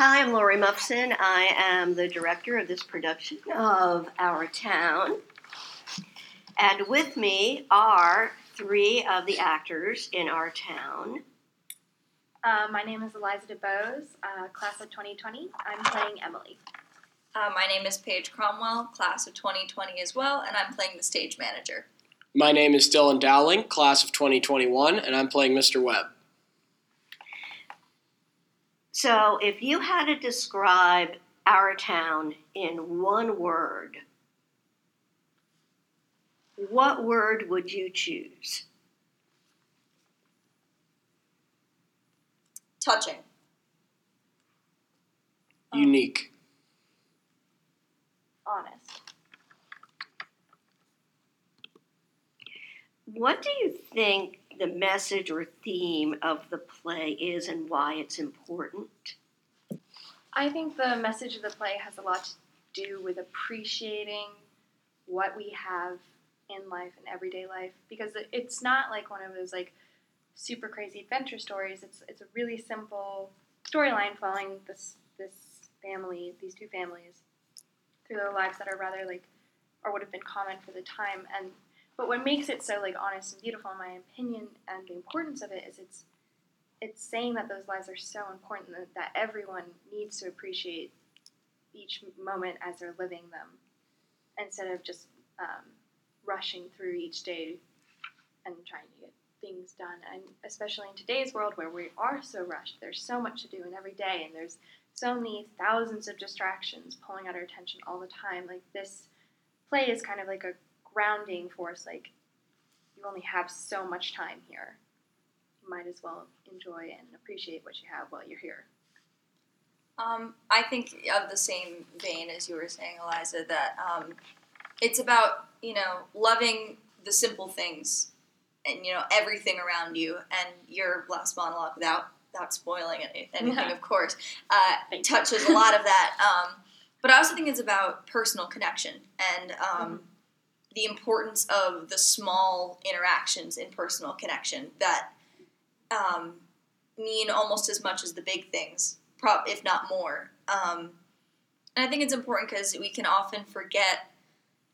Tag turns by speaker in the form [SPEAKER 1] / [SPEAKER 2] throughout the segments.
[SPEAKER 1] Hi, I'm Lori Muffson. I am the director of this production of Our Town. And with me are three of the actors in Our Town.
[SPEAKER 2] Uh, my name is Eliza DeBose, uh, class of 2020. I'm playing Emily.
[SPEAKER 3] Uh, my name is Paige Cromwell, class of 2020 as well, and I'm playing the stage manager.
[SPEAKER 4] My name is Dylan Dowling, class of 2021, and I'm playing Mr. Webb.
[SPEAKER 1] So, if you had to describe Our Town in one word, what word would you choose?
[SPEAKER 3] Touching.
[SPEAKER 4] Um, Unique.
[SPEAKER 2] Honest.
[SPEAKER 1] What do you think the message or theme of the play is and why it's important?
[SPEAKER 2] I think the message of the play has a lot to do with appreciating what we have in life and everyday life because it's not like one of those like super crazy adventure stories. It's it's a really simple storyline following this this family, these two families through their lives that are rather like or would have been common for the time and but what makes it so like honest and beautiful in my opinion and the importance of it is it's it's saying that those lives are so important that, that everyone needs to appreciate each moment as they're living them instead of just um, rushing through each day and trying to get things done. And especially in today's world where we are so rushed there's so much to do in every day and there's so many thousands of distractions pulling at our attention all the time like this play is kind of like a grounding force like you only have so much time here you might as well enjoy and appreciate what you have while you're here
[SPEAKER 3] Um, I think of the same vein as you were saying, Eliza, that um, it's about you know loving the simple things and you know everything around you. And your last monologue, without without spoiling any, anything,
[SPEAKER 2] Yeah.
[SPEAKER 3] of course, uh, touches a lot of that. Um, but I also think it's about personal connection and um, the importance of the small interactions in personal connection that um, mean almost as much as the big things, if not more. Um, and I think it's important because we can often forget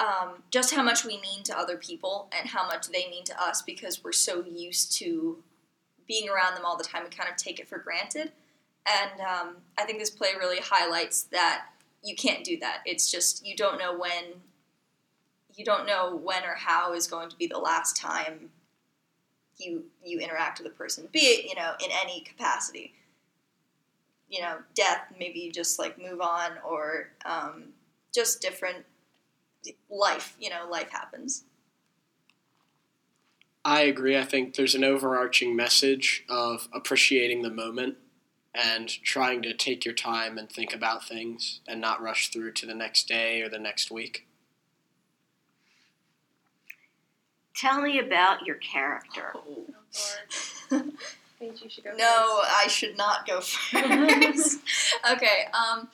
[SPEAKER 3] um, just how much we mean to other people and how much they mean to us because we're so used to being around them all the time. We kind of take it for granted. And um, I think this play really highlights that you can't do that. It's just you don't know when you don't know when or how is going to be the last time you you interact with a person, be it you know in any capacity. You know, death. Maybe you just like move on, or um, just different life. You know, life happens.
[SPEAKER 4] I agree. I think there's an overarching message of appreciating the moment and trying to take your time and think about things and not rush through to the next day or the next week.
[SPEAKER 1] Tell me about your character.
[SPEAKER 2] Paige, you should go
[SPEAKER 3] No, I should not go first. okay, um,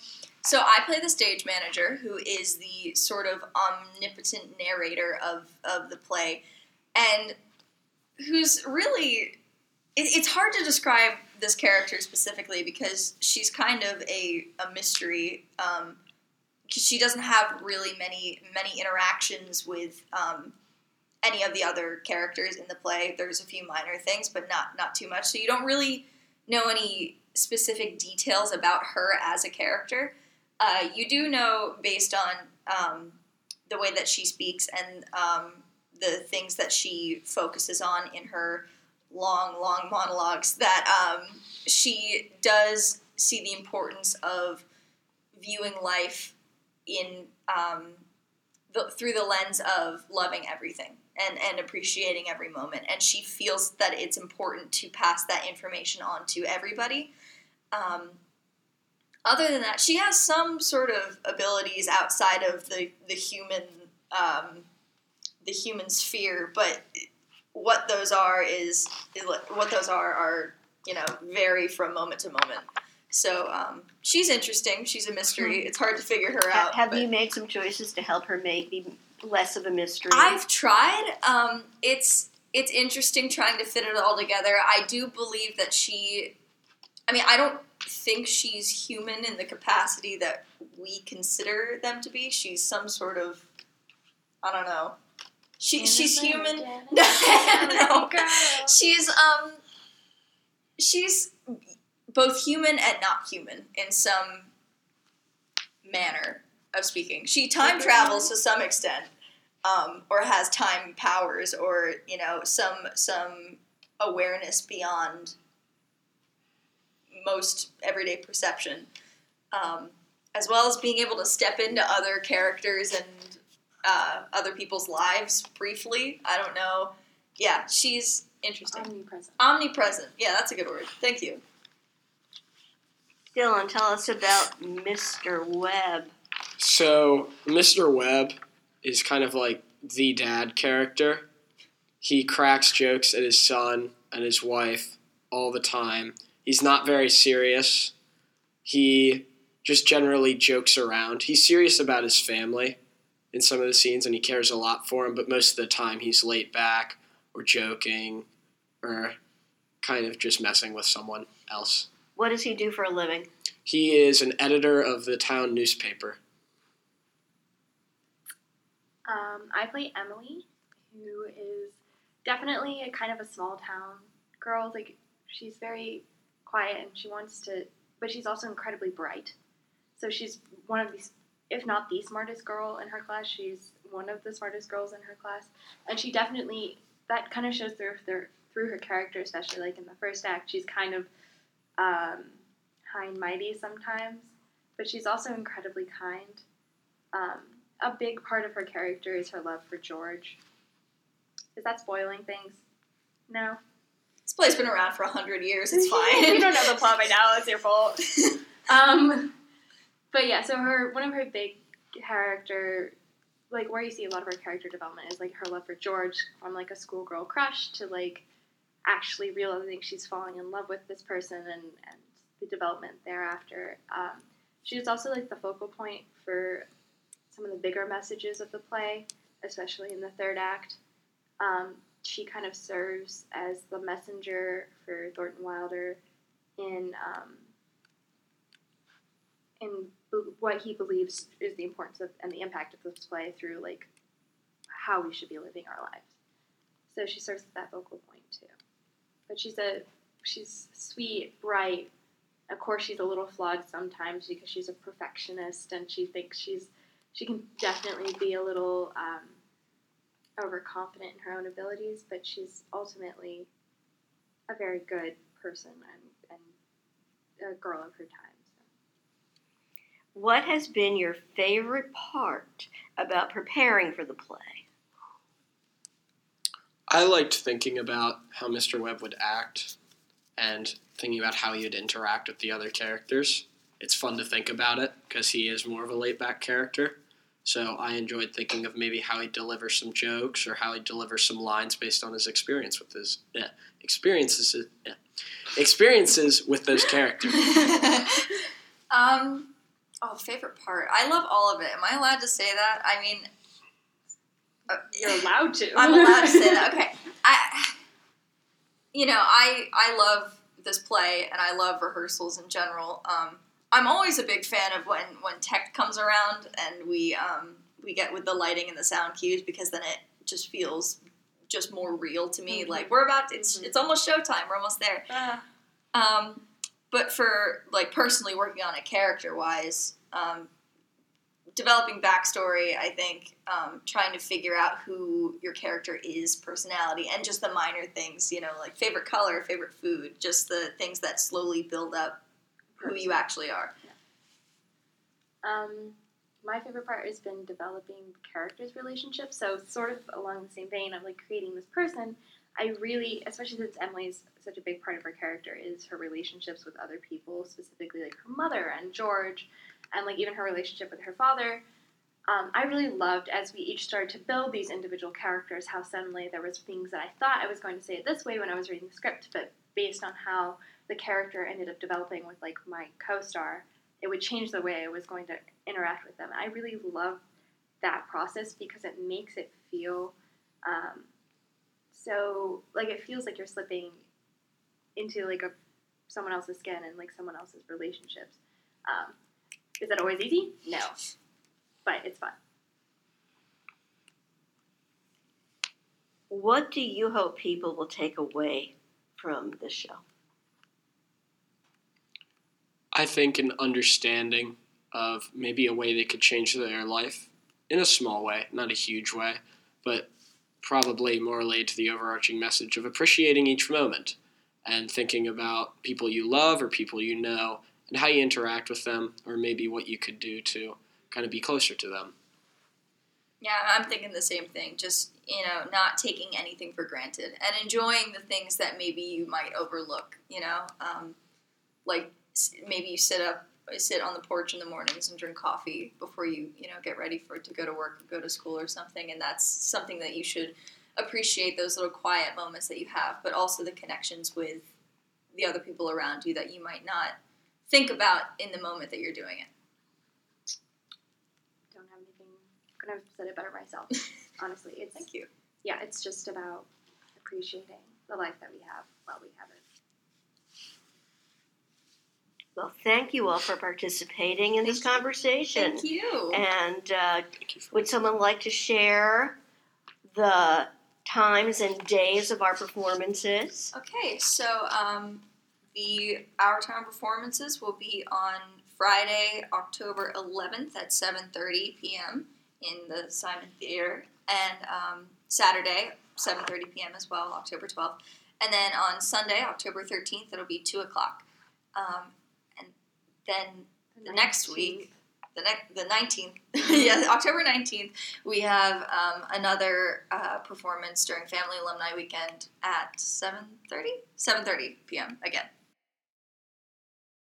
[SPEAKER 3] so I play the stage manager, who is the sort of omnipotent narrator of, of the play, and who's really. It, it's hard to describe this character specifically because she's kind of a, a mystery. Um, 'cause she doesn't have really many many interactions with um, any of the other characters in the play. There's a few minor things, but not not too much. So you don't really know any specific details about her as a character. Uh, you do know based on um, the way that she speaks and um, the things that she focuses on in her long, long monologues that um, she does see the importance of viewing life in um, the, through the lens of loving everything and, and appreciating every moment. And she feels that it's important to pass that information on to everybody. Um, other than that, she has some sort of abilities outside of the, the human um, the human sphere, but what those are is what those are are you know vary from moment to moment. So um, she's interesting. She's a mystery. It's hard to figure her out.
[SPEAKER 1] Have
[SPEAKER 3] but-
[SPEAKER 1] you made some choices to help her make be less of a mystery?
[SPEAKER 3] I've tried. Um, it's it's interesting trying to fit it all together. I do believe that she I mean, I don't think she's human in the capacity that we consider them to be. She's some sort of, I don't know. She, she's human. no, she's um, she's both human and not human in some manner of speaking. She time travels to some extent, um, or has time powers, or you know, some some awareness beyond most everyday perception, um, as well as being able to step into other characters and uh, other people's lives briefly. I don't know. Yeah, she's interesting.
[SPEAKER 2] Omnipresent.
[SPEAKER 3] Omnipresent. Yeah, that's a good word. Thank you.
[SPEAKER 1] Dylan, tell us about Mr. Webb.
[SPEAKER 4] So, Mr. Webb is kind of like the dad character. He cracks jokes at his son and his wife all the time. He's not very serious. He just generally jokes around. He's serious about his family in some of the scenes and he cares a lot for him, but most of the time he's laid back or joking or kind of just messing with someone else.
[SPEAKER 1] What does he do for a living?
[SPEAKER 4] He is an editor of the town newspaper.
[SPEAKER 2] Um, I play Emily, who is definitely a kind of a small town girl. Like she's very quiet and she wants to, but she's also incredibly bright. So she's one of these, if not the smartest girl in her class. She's one of the smartest girls in her class, and she definitely that kind of shows through through, through her character, especially like in the first act. She's kind of um, high and mighty sometimes, but she's also incredibly kind. Um, a big part of her character is her love for George. Is that spoiling things? No.
[SPEAKER 3] This play's been around for a hundred years. It's fine.
[SPEAKER 2] you don't know the plot by now. It's your fault. um, but yeah, so her one of her big character, like where you see a lot of her character development is like her love for George from like a schoolgirl crush to like actually realizing she's falling in love with this person and and the development thereafter. Um, she's also like the focal point for some of the bigger messages of the play, especially in the third act. Um, she kind of serves as the messenger for Thornton Wilder in um, in what he believes is the importance of and the impact of this play through like how we should be living our lives. So she serves as that focal point too. But she's a she's sweet, bright. Of course, she's a little flawed sometimes because she's a perfectionist and she thinks she's she can definitely be a little um, overconfident in her own abilities, but she's ultimately a very good person and, and a girl of her time.
[SPEAKER 1] What has been your favorite part about preparing for the play?
[SPEAKER 4] I liked thinking about how Mr. Webb would act and thinking about how he'd interact with the other characters. It's fun to think about it because he is more of a laid back character. So I enjoyed thinking of maybe how he'd deliver some jokes or how he'd deliver some lines based on his experience with his yeah, experiences yeah, experiences with those characters.
[SPEAKER 3] um, oh, favorite part. I love all of it. Am I allowed to say that? I mean,
[SPEAKER 2] You're allowed to.
[SPEAKER 3] I'm allowed to say that. Okay. I, you know, I I love this play and I love rehearsals in general. Um, I'm always a big fan of when when tech comes around and we um, we get with the lighting and the sound cues because then it just feels just more real to me.
[SPEAKER 2] Mhm.
[SPEAKER 3] Like we're about it's
[SPEAKER 2] Mhm.
[SPEAKER 3] it's almost showtime. We're almost there.
[SPEAKER 2] Ah.
[SPEAKER 3] Um, but for like personally working on it character wise, um, developing backstory, I think um, trying to figure out who your character is, personality, and just the minor things, you know, like favorite color, favorite food, just the things that slowly build up who you actually are.
[SPEAKER 2] Um, my favorite part has been developing characters' relationships. So, sort of along the same vein of like creating this person, I really, especially since Emily's such a big part of her character, is her relationships with other people, specifically like her mother and George, and like even her relationship with her father. Um, I really loved as we each started to build these individual characters how suddenly there was things that I thought I was going to say it this way when I was reading the script, but based on how the character ended up developing with like my co-star, it would change the way I was going to interact with them. I really love that process because it makes it feel um, so like it feels like you're slipping into like a someone else's skin and like someone else's relationships. Um, is that always easy? No, but it's fun.
[SPEAKER 1] What do you hope people will take away from this show?
[SPEAKER 4] I think an understanding of maybe a way they could change their life in a small way, not a huge way, but probably more related to the overarching message of appreciating each moment and thinking about people you love or people you know and how you interact with them or maybe what you could do to kind of be closer to them.
[SPEAKER 3] Yeah, I'm thinking the same thing. Just, you know, not taking anything for granted and enjoying the things that maybe you might overlook, you know? Um, like maybe you sit up sit on the porch in the mornings and drink coffee before you you know get ready for to go to work or go to school or something and that's something that you should appreciate those little quiet moments that you have but also the connections with the other people around you that you might not think about in the moment that you're doing it
[SPEAKER 2] Don't have anything. Couldn't have said it better myself. Honestly, it's
[SPEAKER 3] thank you
[SPEAKER 2] yeah, it's just about appreciating the life that we have while we have it.
[SPEAKER 1] Well, thank you all for participating in this
[SPEAKER 3] Thank
[SPEAKER 1] conversation.
[SPEAKER 3] thank you
[SPEAKER 1] And uh,
[SPEAKER 4] Thank you for
[SPEAKER 1] would someone like to share the times and days of our performances?
[SPEAKER 3] Okay, so um, the Our Town performances will be on Friday, October 11th at 7:30 p.m. in the Simon Theater, and um, Saturday 7:30 p.m. as well, October 12th, and then on Sunday, October 13th, it'll be two o'clock, um, and then the next week, the next the 19th, yeah, October 19th, we have um, another uh, performance during Family Alumni Weekend at 7:30, 7:30 p.m. again.